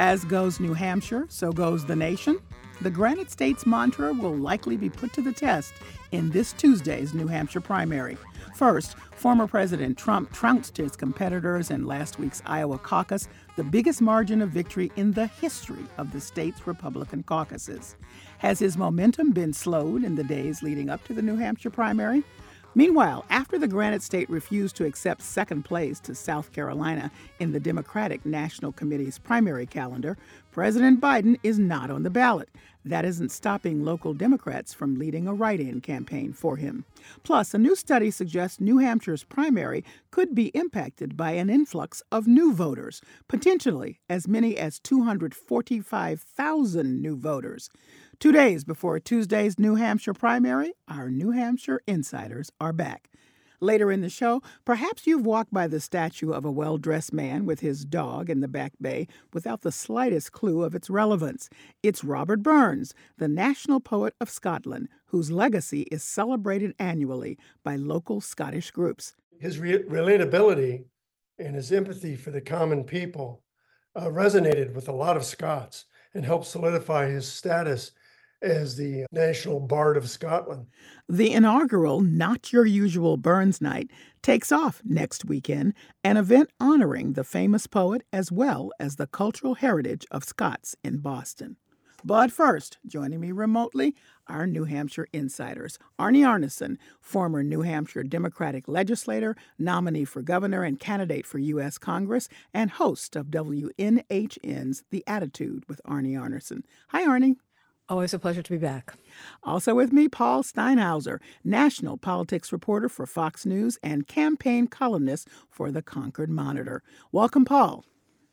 As goes New Hampshire, so goes the nation. The Granite State's mantra will likely be put to the test in this Tuesday's New Hampshire primary. First, former President Trump trounced his competitors in last week's Iowa caucus, the biggest margin of victory in the history of the state's Republican caucuses. Has his momentum been slowed in the days leading up to the New Hampshire primary? Meanwhile, after the Granite State refused to accept second place to South Carolina in the Democratic National Committee's primary calendar, President Biden is not on the ballot. That isn't stopping local Democrats from leading a write in campaign for him. Plus, a new study suggests New Hampshire's primary could be impacted by an influx of new voters, potentially as many as 245,000 new voters. Two days before Tuesday's New Hampshire primary, our New Hampshire insiders are back. Later in the show, perhaps you've walked by the statue of a well dressed man with his dog in the back bay without the slightest clue of its relevance. It's Robert Burns, the national poet of Scotland, whose legacy is celebrated annually by local Scottish groups. His re- relatability and his empathy for the common people uh, resonated with a lot of Scots and helped solidify his status as the National Bard of Scotland. The inaugural Not Your Usual Burns Night takes off next weekend, an event honoring the famous poet as well as the cultural heritage of Scots in Boston. But first, joining me remotely, our New Hampshire insiders. Arnie Arnesen, former New Hampshire Democratic legislator, nominee for governor, and candidate for U.S. Congress, and host of WNHN's The Attitude with Arnie Arnesen. Hi, Arnie. Always a pleasure to be back. Also with me, Paul Steinhauser, national politics reporter for Fox News and campaign columnist for the Concord Monitor. Welcome, Paul.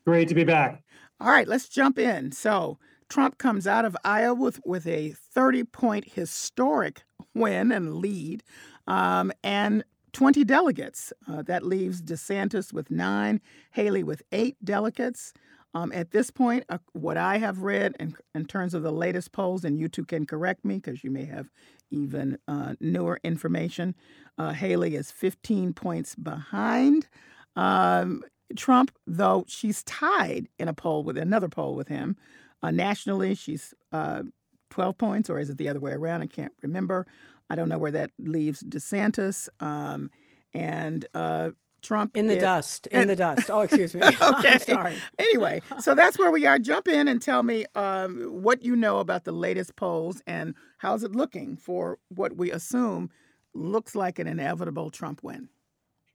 Great to be back. All right, let's jump in. So, Trump comes out of Iowa with, with a 30 point historic win and lead, um, and 20 delegates. Uh, that leaves DeSantis with nine, Haley with eight delegates. Um, at this point, uh, what I have read in, in, terms of the latest polls, and you two can correct me because you may have even uh, newer information, uh, Haley is 15 points behind um, Trump, though she's tied in a poll with another poll with him. Uh, nationally, she's uh, 12 points, or is it the other way around? I can't remember. I don't know where that leaves DeSantis. Um, and uh, Trump in the is, dust. In and, the dust. Oh, excuse me. okay. sorry. Anyway, so that's where we are. Jump in and tell me um, what you know about the latest polls and how's it looking for what we assume looks like an inevitable Trump win.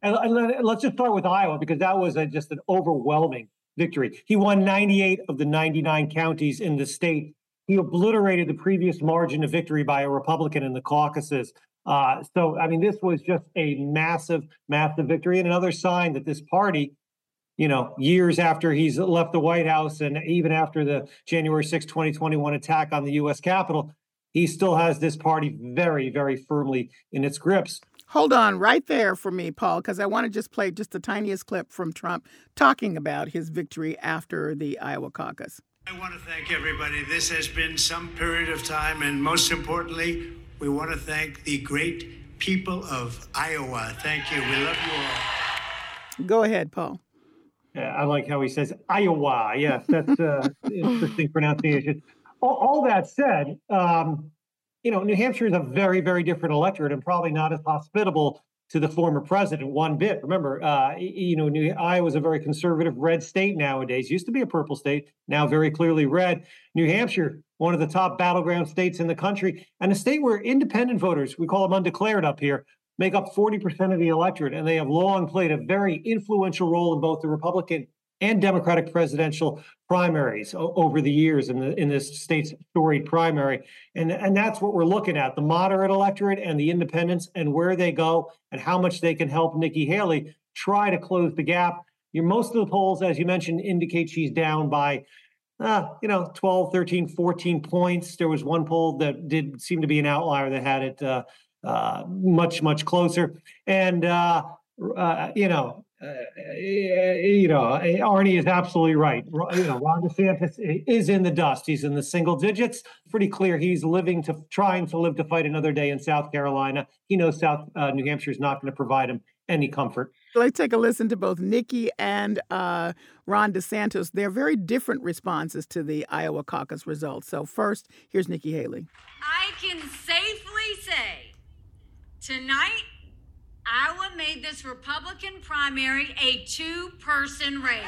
And let's just start with Iowa because that was a, just an overwhelming victory. He won 98 of the 99 counties in the state. He obliterated the previous margin of victory by a Republican in the caucuses. Uh, so, I mean, this was just a massive, massive victory and another sign that this party, you know, years after he's left the White House and even after the January 6, 2021 attack on the U.S. Capitol, he still has this party very, very firmly in its grips. Hold on right there for me, Paul, because I want to just play just the tiniest clip from Trump talking about his victory after the Iowa caucus. I want to thank everybody. This has been some period of time, and most importantly, we want to thank the great people of Iowa. Thank you. We love you all. Go ahead, Paul. Yeah, I like how he says Iowa. Yes, that's uh, interesting pronunciation. All, all, that said, um, you know, New Hampshire is a very, very different electorate and probably not as hospitable to the former president one bit. Remember, uh, you know, New, Iowa is a very conservative red state nowadays. Used to be a purple state, now very clearly red. New Hampshire, one of the top battleground states in the country, and a state where independent voters, we call them undeclared up here, make up 40% of the electorate, and they have long played a very influential role in both the Republican and Democratic presidential primaries over the years in the in this state's storied primary, and and that's what we're looking at: the moderate electorate and the independents, and where they go, and how much they can help Nikki Haley try to close the gap. Your most of the polls, as you mentioned, indicate she's down by uh, you know, 12, 13, 14 points. There was one poll that did seem to be an outlier that had it uh, uh, much, much closer. And, uh, uh, you know, uh, you know, Arnie is absolutely right. You know, Ron DeSantis is in the dust. He's in the single digits. Pretty clear he's living to trying to live to fight another day in South Carolina. He knows South uh, New Hampshire is not going to provide him any comfort. Let's take a listen to both Nikki and uh, Ron DeSantis. They're very different responses to the Iowa caucus results. So first, here's Nikki Haley. I can safely say tonight Iowa made this Republican primary a two person race.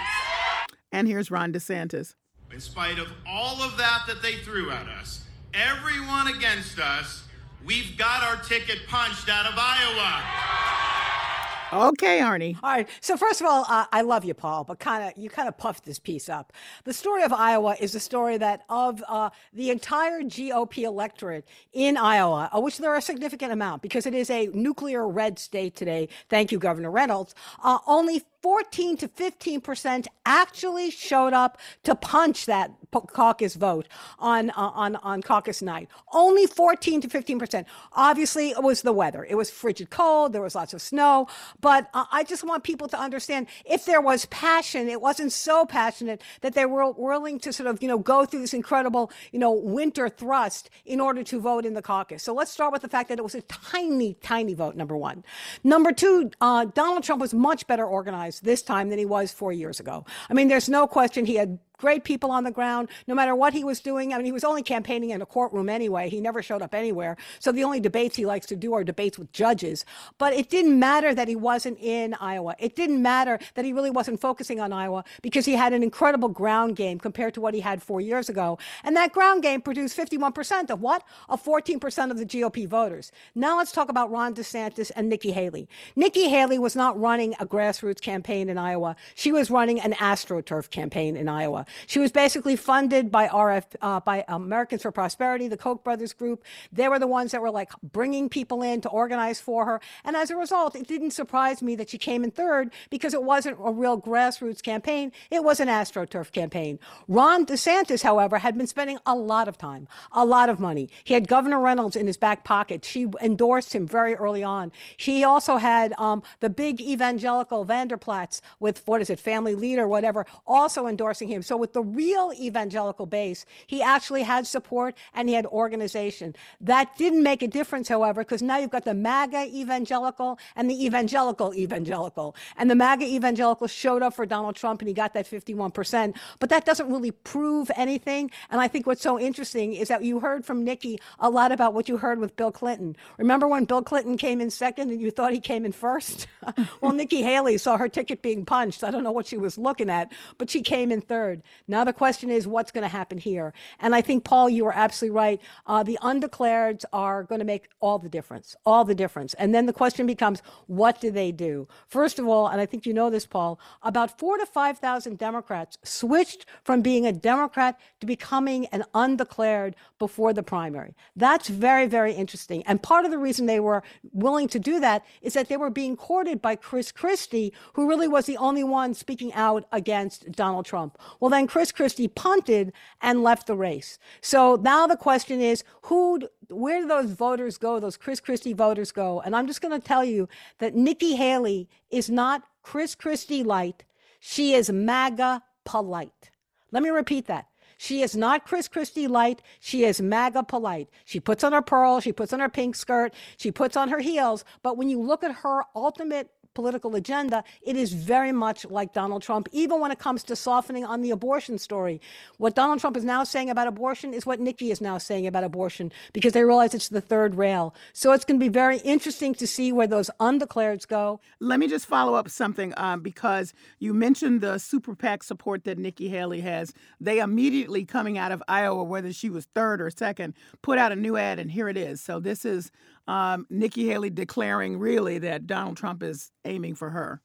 And here's Ron DeSantis. In spite of all of that that they threw at us, everyone against us, we've got our ticket punched out of Iowa. Okay, Arnie. All right. So first of all, uh, I love you, Paul, but kind of you kind of puffed this piece up. The story of Iowa is a story that of uh, the entire GOP electorate in Iowa, of which there are a significant amount because it is a nuclear red state today. Thank you, Governor Reynolds. Uh, only 14 to 15 percent actually showed up to punch that caucus vote on uh, on on caucus night. Only 14 to 15 percent. Obviously, it was the weather. It was frigid cold. There was lots of snow. But uh, I just want people to understand if there was passion, it wasn't so passionate that they were willing to sort of you know go through this incredible you know winter thrust in order to vote in the caucus. So let's start with the fact that it was a tiny, tiny vote. Number one. Number two, uh, Donald Trump was much better organized this time than he was four years ago. I mean, there's no question he had great people on the ground, no matter what he was doing. I mean, he was only campaigning in a courtroom anyway. He never showed up anywhere. So the only debates he likes to do are debates with judges. But it didn't matter that he wasn't in Iowa. It didn't matter that he really wasn't focusing on Iowa because he had an incredible ground game compared to what he had four years ago. And that ground game produced 51% of what? Of 14% of the GOP voters. Now let's talk about Ron DeSantis and Nikki Haley. Nikki Haley was not running a grassroots campaign in Iowa. She was running an AstroTurf campaign in Iowa. She was basically funded by RF, uh, by Americans for Prosperity, the Koch brothers group. They were the ones that were like bringing people in to organize for her. And as a result, it didn't surprise me that she came in third because it wasn't a real grassroots campaign. It was an AstroTurf campaign. Ron DeSantis, however, had been spending a lot of time, a lot of money. He had Governor Reynolds in his back pocket. She endorsed him very early on. He also had um, the big evangelical Vander Plaats with, what is it, Family Leader, whatever, also endorsing him. So so with the real evangelical base, he actually had support and he had organization. That didn't make a difference, however, because now you've got the MAGA evangelical and the evangelical evangelical. And the MAGA evangelical showed up for Donald Trump and he got that 51%. But that doesn't really prove anything. And I think what's so interesting is that you heard from Nikki a lot about what you heard with Bill Clinton. Remember when Bill Clinton came in second and you thought he came in first? well, Nikki Haley saw her ticket being punched. I don't know what she was looking at, but she came in third. Now the question is what's going to happen here. And I think, Paul, you are absolutely right. Uh, the undeclareds are going to make all the difference, all the difference. And then the question becomes, what do they do? First of all, and I think you know this, Paul, about four to 5,000 Democrats switched from being a Democrat to becoming an undeclared before the primary. That's very, very interesting. And part of the reason they were willing to do that is that they were being courted by Chris Christie, who really was the only one speaking out against Donald Trump. Well, then Chris Christie punted and left the race. So now the question is who, where do those voters go, those Chris Christie voters go? And I'm just going to tell you that Nikki Haley is not Chris Christie light. She is MAGA polite. Let me repeat that. She is not Chris Christie light. She is MAGA polite. She puts on her pearl. She puts on her pink skirt. She puts on her heels. But when you look at her ultimate political agenda, it is very much like Donald Trump, even when it comes to softening on the abortion story. What Donald Trump is now saying about abortion is what Nikki is now saying about abortion because they realize it's the third rail. So it's going to be very interesting to see where those undeclareds go. Let me just follow up something um, because you mentioned the super PAC support that Nikki Haley has. They immediately coming out of Iowa, whether she was third or second, put out a new ad, and here it is. So this is um, Nikki Haley declaring really that Donald Trump is aiming for her.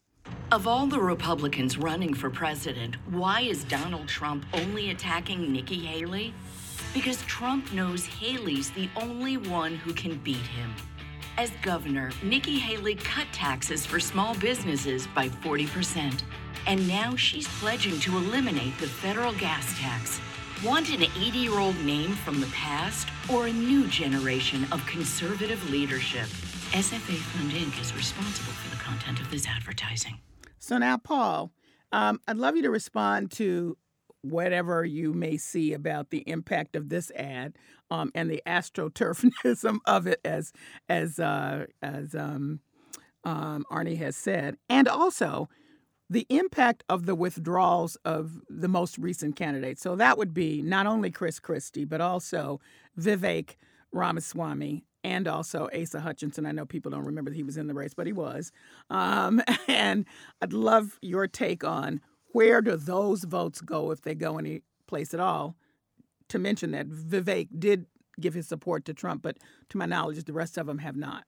Of all the Republicans running for president, why is Donald Trump only attacking Nikki Haley? Because Trump knows Haley's the only one who can beat him. As governor, Nikki Haley cut taxes for small businesses by 40%. And now she's pledging to eliminate the federal gas tax Want an 80 year old name from the past or a new generation of conservative leadership? SFA Fund Inc. is responsible for the content of this advertising. So now, Paul, um, I'd love you to respond to whatever you may see about the impact of this ad um, and the astroturfism of it, as as uh, as um, um, Arnie has said, and also the impact of the withdrawals of the most recent candidates. So that would be not only Chris Christie, but also Vivek Ramaswamy and also Asa Hutchinson. I know people don't remember that he was in the race, but he was. Um, and I'd love your take on where do those votes go if they go any place at all? To mention that Vivek did give his support to Trump, but to my knowledge, the rest of them have not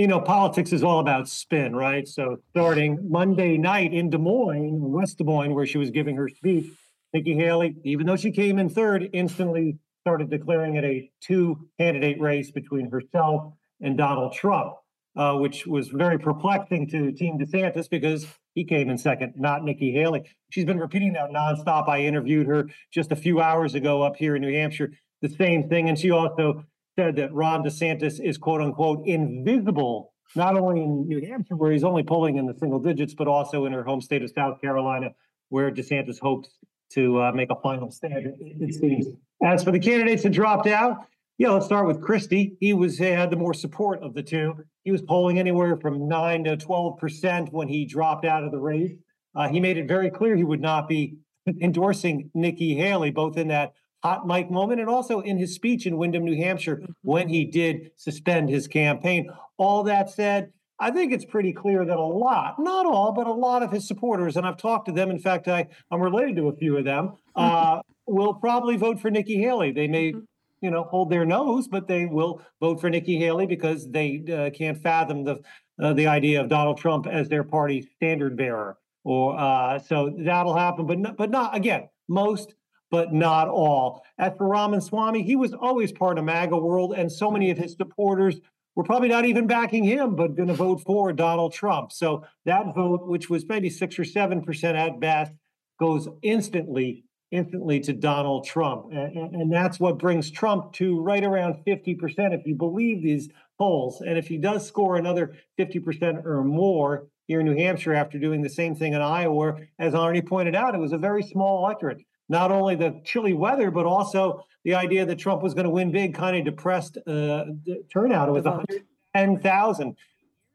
you know, politics is all about spin, right? So starting Monday night in Des Moines, West Des Moines, where she was giving her speech, Nikki Haley, even though she came in third, instantly started declaring it a two candidate race between herself and Donald Trump, uh, which was very perplexing to Team DeSantis because he came in second, not Nikki Haley. She's been repeating that nonstop. I interviewed her just a few hours ago up here in New Hampshire, the same thing. And she also said that Ron DeSantis is quote unquote invisible, not only in New Hampshire, where he's only polling in the single digits, but also in her home state of South Carolina, where DeSantis hopes to uh, make a final stand, it seems. As for the candidates that dropped out, yeah, let's start with Christie. He was he had the more support of the two. He was polling anywhere from nine to twelve percent when he dropped out of the race. Uh, he made it very clear he would not be endorsing Nikki Haley, both in that hot mic moment and also in his speech in Windham, New Hampshire, mm-hmm. when he did suspend his campaign. All that said, I think it's pretty clear that a lot, not all, but a lot of his supporters, and I've talked to them. In fact, I, I'm related to a few of them, uh, will probably vote for Nikki Haley. They may, mm-hmm. you know, hold their nose, but they will vote for Nikki Haley because they uh, can't fathom the uh, the idea of Donald Trump as their party standard bearer. Or uh, so that'll happen, but not, but not again. Most but not all. As for Ramaswamy, he was always part of MAGA world, and so many of his supporters were probably not even backing him, but going to vote for Donald Trump. So that vote, which was maybe six or seven percent at best, goes instantly, instantly to Donald Trump, and, and that's what brings Trump to right around fifty percent, if you believe these polls. And if he does score another fifty percent or more here in New Hampshire after doing the same thing in Iowa, as Arnie pointed out, it was a very small electorate not only the chilly weather, but also the idea that Trump was going to win big kind of depressed uh, turnout. It was 110,000.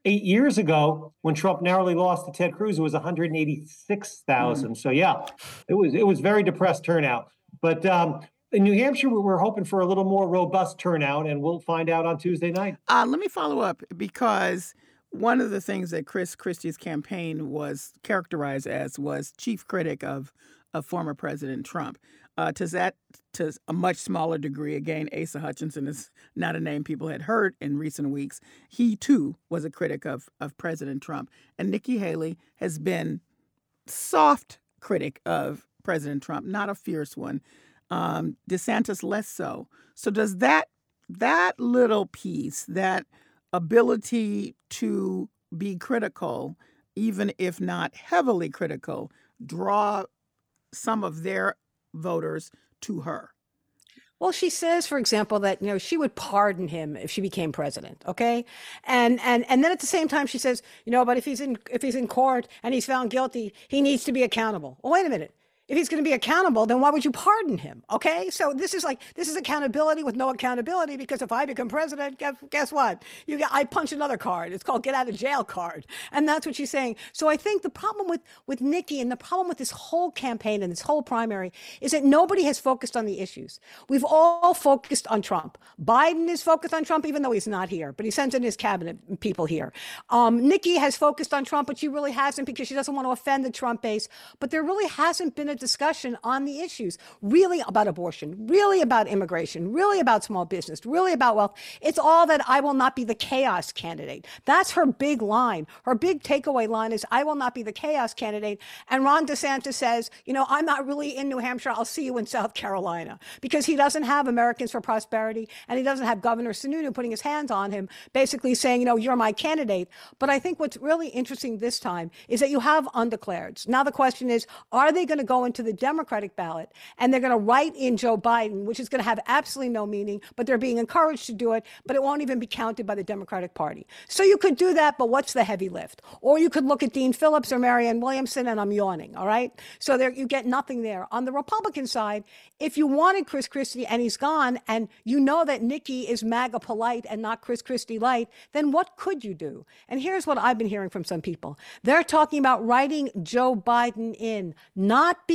Eight years ago, when Trump narrowly lost to Ted Cruz, it was 186,000. Mm. So yeah, it was it was very depressed turnout. But um, in New Hampshire, we're hoping for a little more robust turnout, and we'll find out on Tuesday night. Uh, let me follow up because one of the things that Chris Christie's campaign was characterized as was chief critic of of former President Trump. Uh, to that, to a much smaller degree, again, Asa Hutchinson is not a name people had heard in recent weeks. He too was a critic of of President Trump, and Nikki Haley has been soft critic of President Trump, not a fierce one. Um, DeSantis less so. So does that that little piece, that ability to be critical, even if not heavily critical, draw some of their voters to her. Well, she says, for example, that you know she would pardon him if she became president. Okay, and and and then at the same time she says, you know, but if he's in if he's in court and he's found guilty, he needs to be accountable. Well, wait a minute if he's going to be accountable, then why would you pardon him? Okay, so this is like this is accountability with no accountability because if I become president, guess, what? You get, I punch another card. It's called get out of jail card, and that's what she's saying. So I think the problem with with Nikki and the problem with this whole campaign and this whole primary is that nobody has focused on the issues. We've all focused on Trump. Biden is focused on Trump, even though he's not here, but he sends in his cabinet people here. Um, Nikki has focused on Trump, but she really hasn't because she doesn't want to offend the Trump base. But there really hasn't been a discussion on the issues, really about abortion, really about immigration, really about small business, really about wealth. It's all that I will not be the chaos candidate. That's her big line. Her big takeaway line is I will not be the chaos candidate. And Ron DeSantis says, you know, I'm not really in New Hampshire. I'll see you in South Carolina because he doesn't have Americans for Prosperity and he doesn't have Governor Sununu putting his hands on him, basically saying, you know, you're my candidate. But I think what's really interesting this time is that you have undeclareds. Now the question is, are they going to go into the Democratic ballot and they're going to write in Joe Biden, which is going to have absolutely no meaning, but they're being encouraged to do it, but it won't even be counted by the Democratic Party. So you could do that, but what's the heavy lift? Or you could look at Dean Phillips or Marianne Williamson, and I'm yawning, all right? So there you get nothing there. On the Republican side, if you wanted Chris Christie and he's gone, and you know that Nikki is MAGA polite and not Chris Christie light, then what could you do? And here's what I've been hearing from some people. They're talking about writing Joe Biden in, not because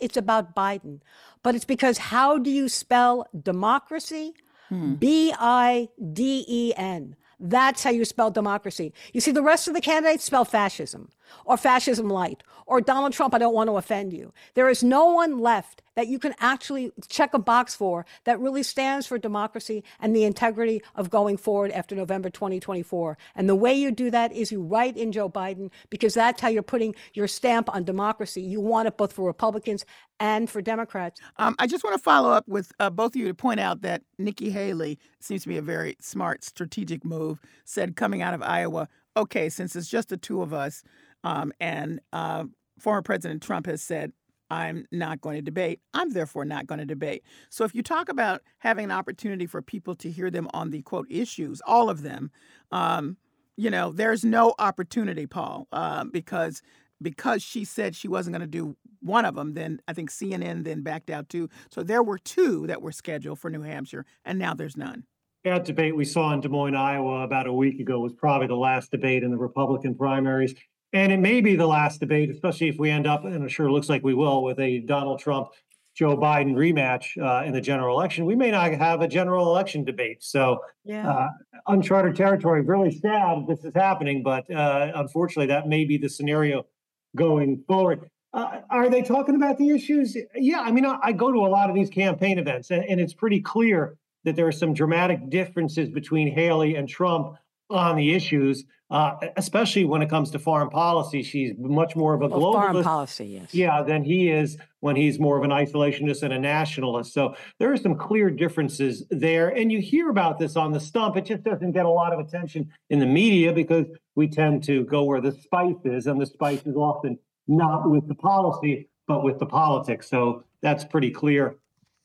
it's about Biden, but it's because how do you spell democracy? Hmm. B I D E N. That's how you spell democracy. You see, the rest of the candidates spell fascism or fascism light or Donald Trump, I don't want to offend you. There is no one left that you can actually check a box for that really stands for democracy and the integrity of going forward after November 2024. And the way you do that is you write in Joe Biden because that's how you're putting your stamp on democracy. You want it both for Republicans and for Democrats. Um, I just want to follow up with uh, both of you to point out that Nikki Haley seems to be a very smart strategic move. Said coming out of Iowa, okay, since it's just the two of us, um, and uh, former President Trump has said, I'm not going to debate. I'm therefore not going to debate. So if you talk about having an opportunity for people to hear them on the quote issues, all of them, um, you know, there's no opportunity, Paul, uh, because because she said she wasn't going to do one of them, then I think CNN then backed out too. So there were two that were scheduled for New Hampshire, and now there's none. That debate we saw in Des Moines, Iowa about a week ago was probably the last debate in the Republican primaries. And it may be the last debate, especially if we end up, and it sure looks like we will, with a Donald Trump Joe Biden rematch uh, in the general election. We may not have a general election debate. So, Yeah. uh, uncharted territory. Really sad this is happening, but uh, unfortunately, that may be the scenario going forward. Uh, are they talking about the issues? Yeah, I mean, I, I go to a lot of these campaign events, and, and it's pretty clear that there are some dramatic differences between Haley and Trump on the issues, uh, especially when it comes to foreign policy. She's much more of a Well, globalist. foreign policy, yes. Yeah, than he is when he's more of an isolationist and a nationalist. So there are some clear differences there. And you hear about this on the stump. It just doesn't get a lot of attention in the media because we tend to go where the spice is, and the spice is often not with the policy, but with the politics. So that's pretty clear.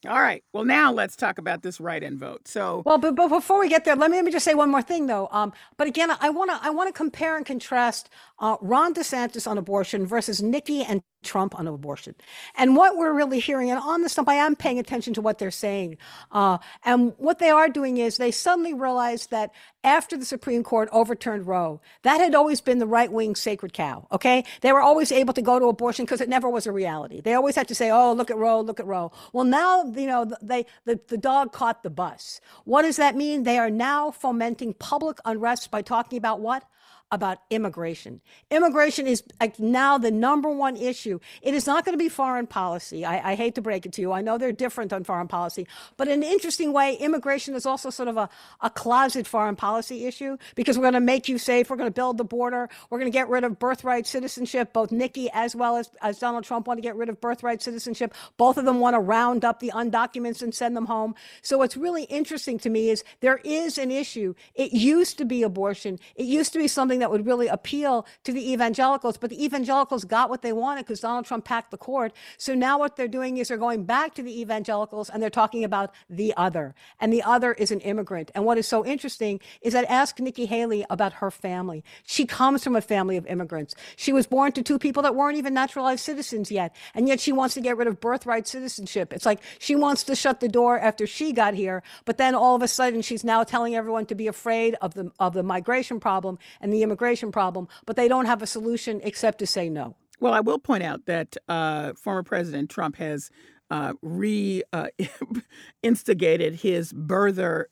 All right. Well, now let's talk about this write-in vote. So, Well, but, but before we get there, let me, let me just say one more thing, though. Um, but again, I want to I want to compare and contrast uh, Ron DeSantis on abortion versus Nikki and Trump on abortion, and what we're really hearing. And on the stump, I am paying attention to what they're saying, uh, and what they are doing is they suddenly realize that after the Supreme Court overturned Roe, that had always been the right wing sacred cow. Okay, they were always able to go to abortion because it never was a reality. They always had to say, "Oh, look at Roe, look at Roe." Well, now you know they the, the dog caught the bus. What does that mean? They are now fomenting public unrest by talking about what? About immigration. Immigration is now the number one issue. It is not going to be foreign policy. I, I hate to break it to you. I know they're different on foreign policy, but in an interesting way, immigration is also sort of a, a closet foreign policy issue because we're going to make you safe. We're going to build the border. We're going to get rid of birthright citizenship. Both Nikki as well as, as Donald Trump want to get rid of birthright citizenship. Both of them want to round up the undocumented and send them home. So what's really interesting to me is there is an issue. It used to be abortion. It used to be something that would really appeal to the evangelicals, but the evangelicals got what they wanted because Donald Trump packed the court. So now what they're doing is they're going back to the evangelicals and they're talking about the other. And the other is an immigrant. And what is so interesting is that ask Nikki Haley about her family. She comes from a family of immigrants. She was born to two people that weren't even naturalized citizens yet. And yet she wants to get rid of birthright citizenship. It's like she wants to shut the door after she got here, but then all of a sudden she's now telling everyone to be afraid of the of the migration problem and the immigration problem, but they don't have a solution except to say no. well, I will point out that uh, former President Trump has uh, re uh, instigated his birther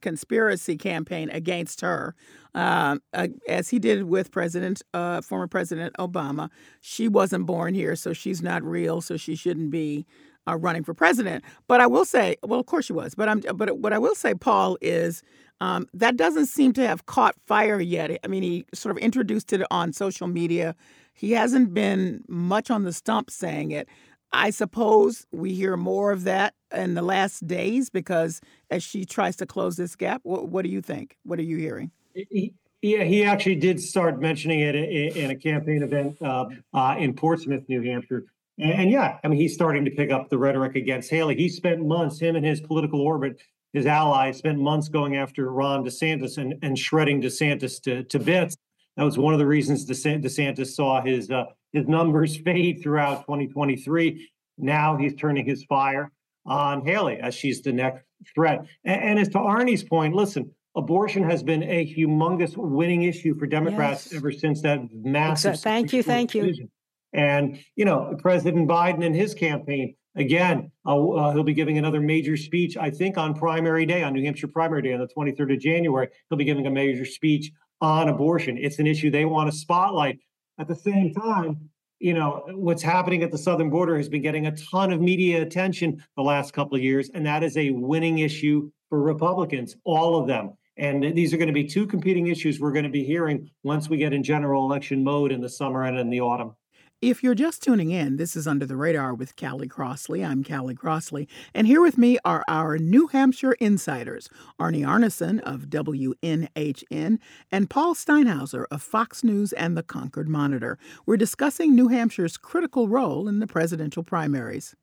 conspiracy campaign against her, uh, uh, as he did with President, uh, former President Obama. She wasn't born here, so she's not real, so she shouldn't be uh, running for president. But I will say, well, of course she was. But I'm, but what I will say, Paul, is um, that doesn't seem to have caught fire yet. I mean, he sort of introduced it on social media. He hasn't been much on the stump saying it. I suppose we hear more of that in the last days because as she tries to close this gap, what, what do you think? What are you hearing? He, yeah, he actually did start mentioning it in, a campaign event uh, uh, in Portsmouth, New Hampshire. And yeah, I mean, he's starting to pick up the rhetoric against Haley. He spent months, him and his political orbit, his allies spent months going after Ron DeSantis and, and shredding DeSantis to, to bits. That was one of the reasons DeSantis saw his uh, his numbers fade throughout 2023. Now he's turning his fire on Haley as she's the next threat. And, and as to Arnie's point, listen, abortion has been a humongous winning issue for Democrats yes. ever since that massive. Exactly. Thank you, thank decision. you. And you know, President Biden and his campaign again, uh, uh, he'll be giving another major speech. I think on primary day, on New Hampshire primary day, on the 23rd of January, he'll be giving a major speech on abortion. It's an issue they want to spotlight. At the same time, you know, what's happening at the southern border has been getting a ton of media attention the last couple of years, and that is a winning issue for Republicans, all of them. And these are going to be two competing issues we're going to be hearing once we get in general election mode in the summer and in the autumn. If you're just tuning in, this is Under the Radar with Callie Crossley. I'm Callie Crossley, and here with me are our New Hampshire insiders, Arnie Arnesen of WNHN and Paul Steinhauser of Fox News and the Concord Monitor. We're discussing New Hampshire's critical role in the presidential primaries.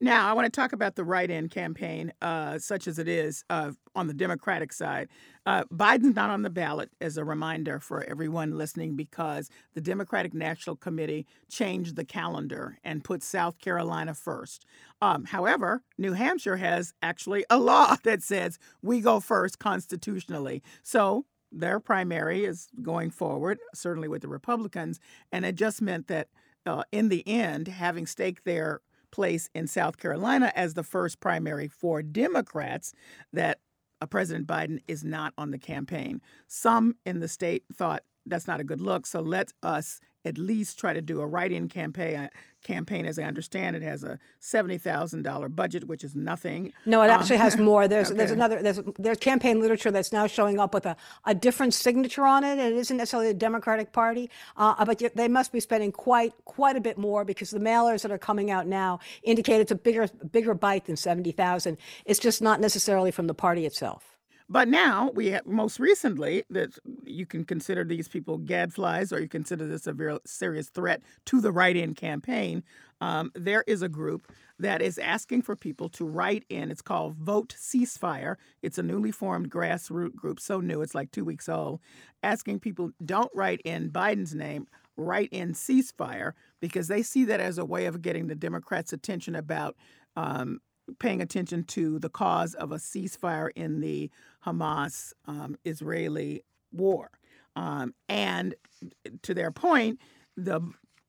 Now, I want to talk about the write in campaign, uh, such as it is uh, on the Democratic side. Uh, Biden's not on the ballot, as a reminder for everyone listening, because the Democratic National Committee changed the calendar and put South Carolina first. Um, however, New Hampshire has actually a law that says we go first constitutionally. So their primary is going forward, certainly with the Republicans. And it just meant that uh, in the end, having staked their place in South Carolina as the first primary for Democrats that uh, President Biden is not on the campaign. Some in the state thought that's not a good look, so let us at least try to do a write-in campaign. Uh, campaign, as I understand it, has a seventy thousand dollar budget, which is nothing. No, it actually um, has more. There's okay. there's another there's there's campaign literature that's now showing up with a, a different signature on it. It isn't necessarily the Democratic Party, uh, but they must be spending quite quite a bit more because the mailers that are coming out now indicate it's a bigger bigger bite than seventy thousand. It's just not necessarily from the party itself. But now we have most recently that you can consider these people gadflies or you consider this a very serious threat to the write-in campaign. Um, there is a group that is asking for people to write in. It's called Vote Ceasefire. It's a newly formed grassroots group, so new it's like two weeks old, asking people don't write in Biden's name, write in ceasefire because they see that as a way of getting the Democrats' attention about um, paying attention to the cause of a ceasefire in the Hamas um, Israeli war. Um, and to their point, the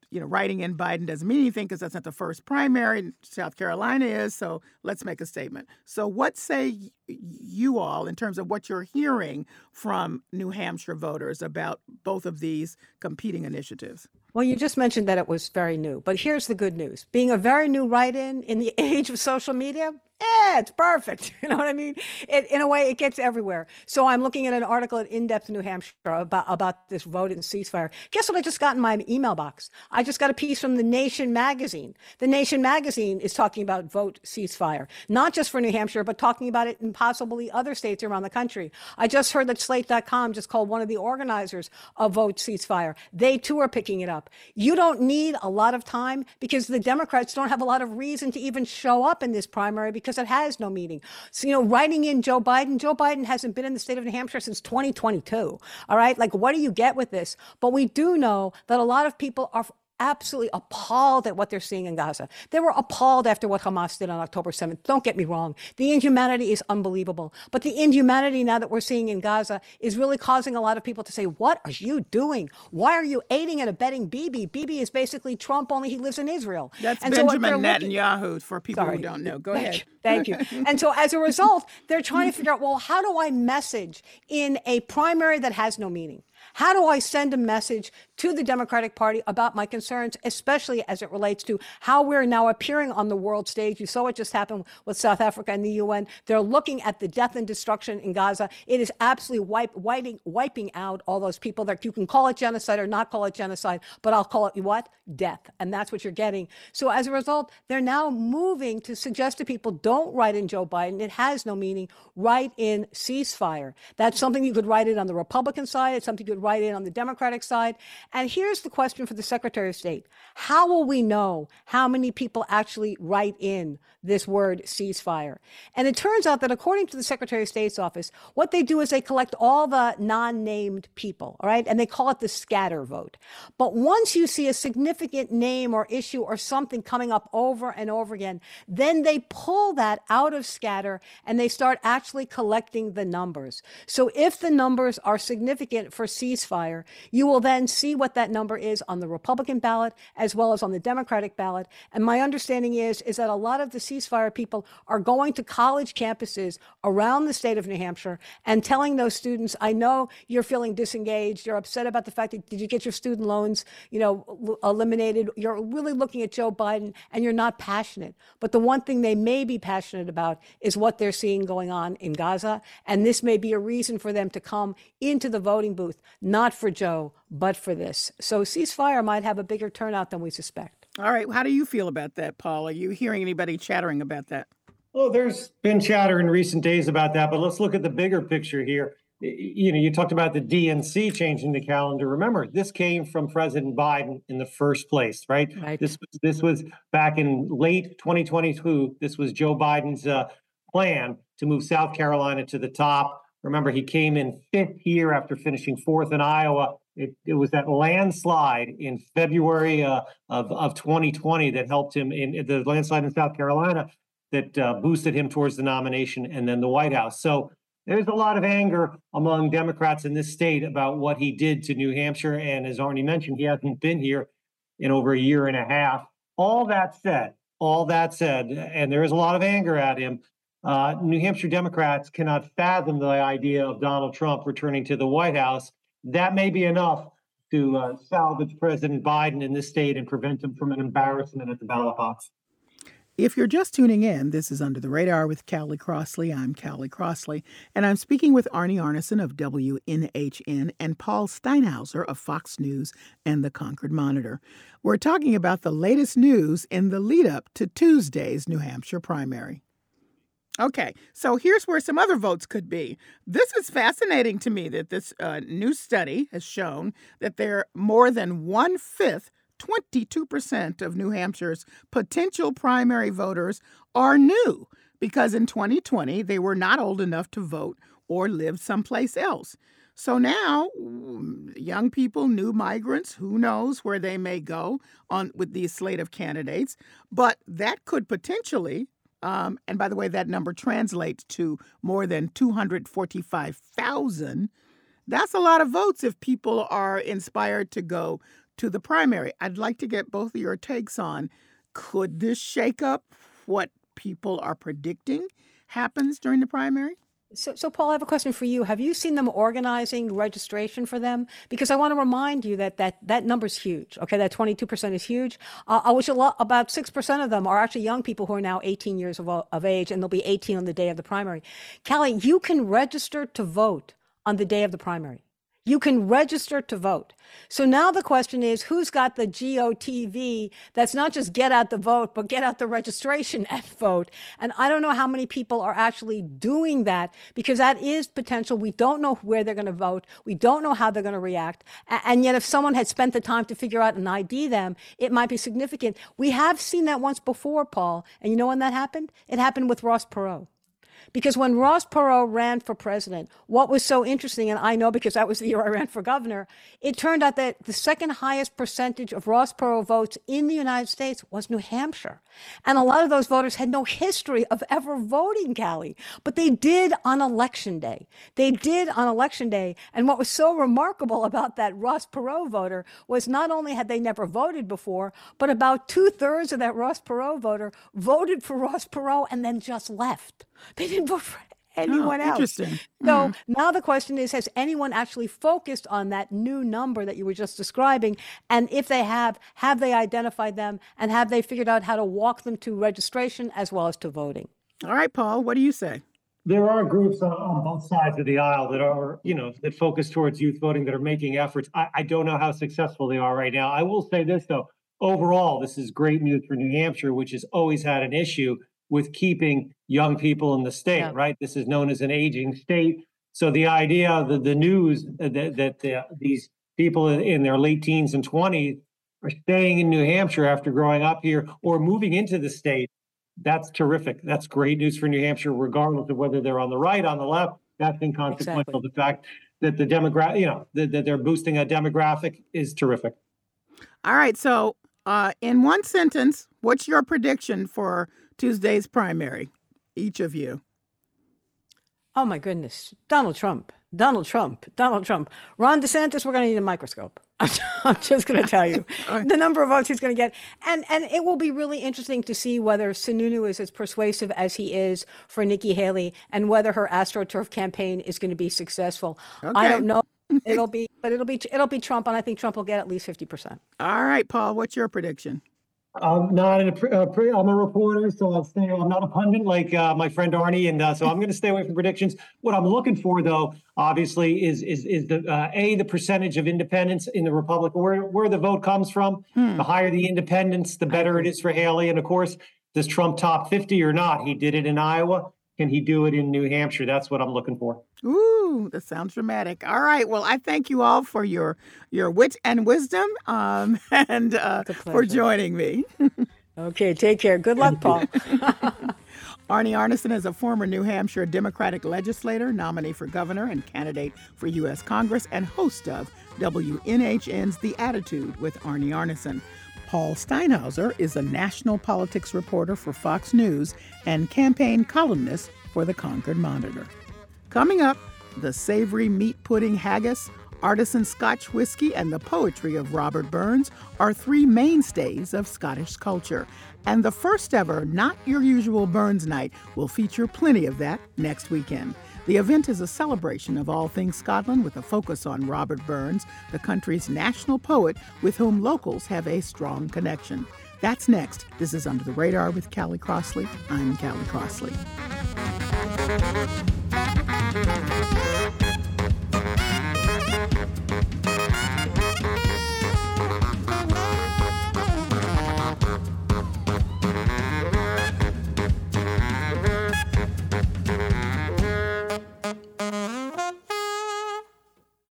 you know, writing in Biden doesn't mean anything because that's not the first primary. South Carolina is, so let's make a statement. So, what say you all in terms of what you're hearing from New Hampshire voters about both of these competing initiatives? Well, you just mentioned that it was very new, but here's the good news. Being a very new write in in the age of social media, yeah, it's perfect. You know what I mean? It, in a way, it gets everywhere. So I'm looking at an article at In Depth New Hampshire about, about this vote in ceasefire. Guess what I just got in my email box? I just got a piece from The Nation magazine. The Nation magazine is talking about vote ceasefire, not just for New Hampshire, but talking about it in possibly other states around the country. I just heard that Slate.com just called one of the organizers of vote ceasefire. They too are picking it up. You don't need a lot of time because the Democrats don't have a lot of reason to even show up in this primary because because it has no meaning. So, you know, writing in Joe Biden, Joe Biden hasn't been in the state of New Hampshire since 2022. All right. Like, what do you get with this? But we do know that a lot of people are absolutely appalled at what they're seeing in Gaza. They were appalled after what Hamas did on October 7th. Don't get me wrong. The inhumanity is unbelievable. But the inhumanity now that we're seeing in Gaza is really causing a lot of people to say, What are you doing? Why are you aiding and abetting Bibi? Bibi is basically Trump, only he lives in Israel. That's and Benjamin so Netanyahu, looking... for people Sorry. who don't know. Go ahead. Thank you. and so as a result, they're trying to figure out, well, how do I message in a primary that has no meaning? How do I send a message to the Democratic Party about my concerns, especially as it relates to how we're now appearing on the world stage? You saw what just happened with South Africa and the UN. They're looking at the death and destruction in Gaza. It is absolutely wipe, wiping, wiping out all those people that you can call it genocide or not call it genocide, but I'll call it what? Death. And that's what you're getting. So as a result, they're now moving to suggest to people don't write in Joe Biden. It has no meaning. Write in ceasefire. That's something you could write it on the Republican side. It's something you could write in on the Democratic side. And here's the question for the Secretary of State How will we know how many people actually write in this word ceasefire? And it turns out that according to the Secretary of State's office, what they do is they collect all the non named people, all right? And they call it the scatter vote. But once you see a significant name or issue or something coming up over and over again, then they pull that out of scatter and they start actually collecting the numbers. So if the numbers are significant for ceasefire, you will then see what that number is on the Republican ballot as well as on the Democratic ballot. And my understanding is is that a lot of the ceasefire people are going to college campuses around the state of New Hampshire and telling those students, I know you're feeling disengaged, you're upset about the fact that did you get your student loans, you know, eliminated, you're really looking at Joe Biden and you're not passionate. But the one thing they may be passionate about is what they're seeing going on in Gaza. And this may be a reason for them to come into the voting booth, not for Joe, but for this. So ceasefire might have a bigger turnout than we suspect. All right. How do you feel about that, Paul? Are you hearing anybody chattering about that? Well, there's been chatter in recent days about that, but let's look at the bigger picture here. You know, you talked about the DNC changing the calendar. Remember, this came from President Biden in the first place, right? right. This was this was back in late 2022. This was Joe Biden's uh, plan to move South Carolina to the top. Remember, he came in fifth here after finishing fourth in Iowa. It, it was that landslide in February uh, of, of 2020 that helped him in the landslide in South Carolina that uh, boosted him towards the nomination and then the White House. So there's a lot of anger among Democrats in this state about what he did to New Hampshire. And as Arnie mentioned, he hasn't been here in over a year and a half. All that said, all that said, and there is a lot of anger at him. Uh, New Hampshire Democrats cannot fathom the idea of Donald Trump returning to the White House. That may be enough to uh, salvage President Biden in this state and prevent him from an embarrassment at the ballot box. If you're just tuning in, this is Under the Radar with Callie Crossley. I'm Callie Crossley, and I'm speaking with Arnie Arnesen of WNHN and Paul Steinhauser of Fox News and the Concord Monitor. We're talking about the latest news in the lead up to Tuesday's New Hampshire primary. Okay, so here's where some other votes could be. This is fascinating to me that this uh, new study has shown that there are more than one fifth 22% of New Hampshire's potential primary voters are new because in 2020 they were not old enough to vote or lived someplace else. So now, mm, young people, new migrants, who knows where they may go on with these slate of candidates, but that could potentially um, and by the way, that number translates to more than 245,000. That's a lot of votes if people are inspired to go to the primary. I'd like to get both of your takes on could this shake up what people are predicting happens during the primary? So, so Paul, I have a question for you. Have you seen them organizing registration for them? Because I want to remind you that that, that number's huge. Okay, that 22% is huge. Uh, I wish a lot, about 6% of them are actually young people who are now 18 years of, of age, and they'll be 18 on the day of the primary. Callie, you can register to vote on the day of the primary. You can register to vote. So now the question is who's got the GOTV that's not just get out the vote, but get out the registration and vote? And I don't know how many people are actually doing that because that is potential. We don't know where they're going to vote. We don't know how they're going to react. And yet, if someone had spent the time to figure out and ID them, it might be significant. We have seen that once before, Paul. And you know when that happened? It happened with Ross Perot. Because when Ross Perot ran for president, what was so interesting, and I know because that was the year I ran for governor, it turned out that the second highest percentage of Ross Perot votes in the United States was New Hampshire. And a lot of those voters had no history of ever voting, Callie, but they did on election day. They did on election day. And what was so remarkable about that Ross Perot voter was not only had they never voted before, but about two thirds of that Ross Perot voter voted for Ross Perot and then just left. They didn't vote for anyone oh, else. Interesting. So Mm. now the question is Has anyone actually focused on that new number that you were just describing? And if they have, have they identified them and have they figured out how to walk them to registration as well as to voting? All right, Paul, what do you say? There are groups on, on both sides of the aisle that are, you know, that focus towards youth voting that are making efforts. I, I don't know how successful they are right now. I will say this though, overall, this is great news for New Hampshire, which has always had an issue with keeping young people in the state, Yeah. right? This is known as an aging state. So the idea that the news that, that the, these people in, in their late teens and 20s are staying in New Hampshire after growing up here or moving into the state, that's terrific. That's great news for New Hampshire, regardless of whether they're on the right, on the left. That's inconsequential. Exactly. The fact that the demographic, you know, that, that they're boosting a demographic is terrific. All right. So, uh, in one sentence, what's your prediction for Tuesday's primary? Each of you. Oh my goodness. Donald Trump. Donald Trump. Donald Trump. Ron DeSantis, we're going to need a microscope. I'm just going to tell you the number of votes he's going to get. And and it will be really interesting to see whether Sununu is as persuasive as he is for Nikki Haley and whether her AstroTurf campaign is going to be successful. I don't know. It'll be, but it'll be, it'll be Trump, and I think Trump will get at least fifty percent. All right, Paul. What's your prediction? I'm not a, pre- uh, pre- I'm a reporter, so I'll stay. I'm not a pundit like uh, my friend Arnie, and uh, so I'm going to stay away from predictions. What I'm looking for, though, obviously, is is is the uh, a the percentage of independents in the Republican where where the vote comes from. The higher the independents, the better it is for Haley. And of course, does Trump top 50 or not? He did it in Iowa. Can he do it in New Hampshire? That's what I'm looking for. Ooh, that sounds dramatic. All right. Well, I thank you all for your your wit and wisdom, um, and uh, for joining me. Okay, take care. Good luck, Paul. Arnie Arnesen is a former New Hampshire Democratic legislator, nominee for governor, and candidate for U.S. Congress, and host of WNHN's The Attitude with Arnie Arnesen. Paul Steinhauser is a national politics reporter for Fox News and campaign columnist for the Concord Monitor. Coming up, the savory meat pudding haggis, artisan Scotch whiskey, and the poetry of Robert Burns are three mainstays of Scottish culture. And the first ever Not Your Usual Burns Night will feature plenty of that next weekend. The event is a celebration of all things Scotland with a focus on Robert Burns, the country's national poet with whom locals have a strong connection. That's next. This is Under the Radar with Callie Crossley. I'm Callie Crossley.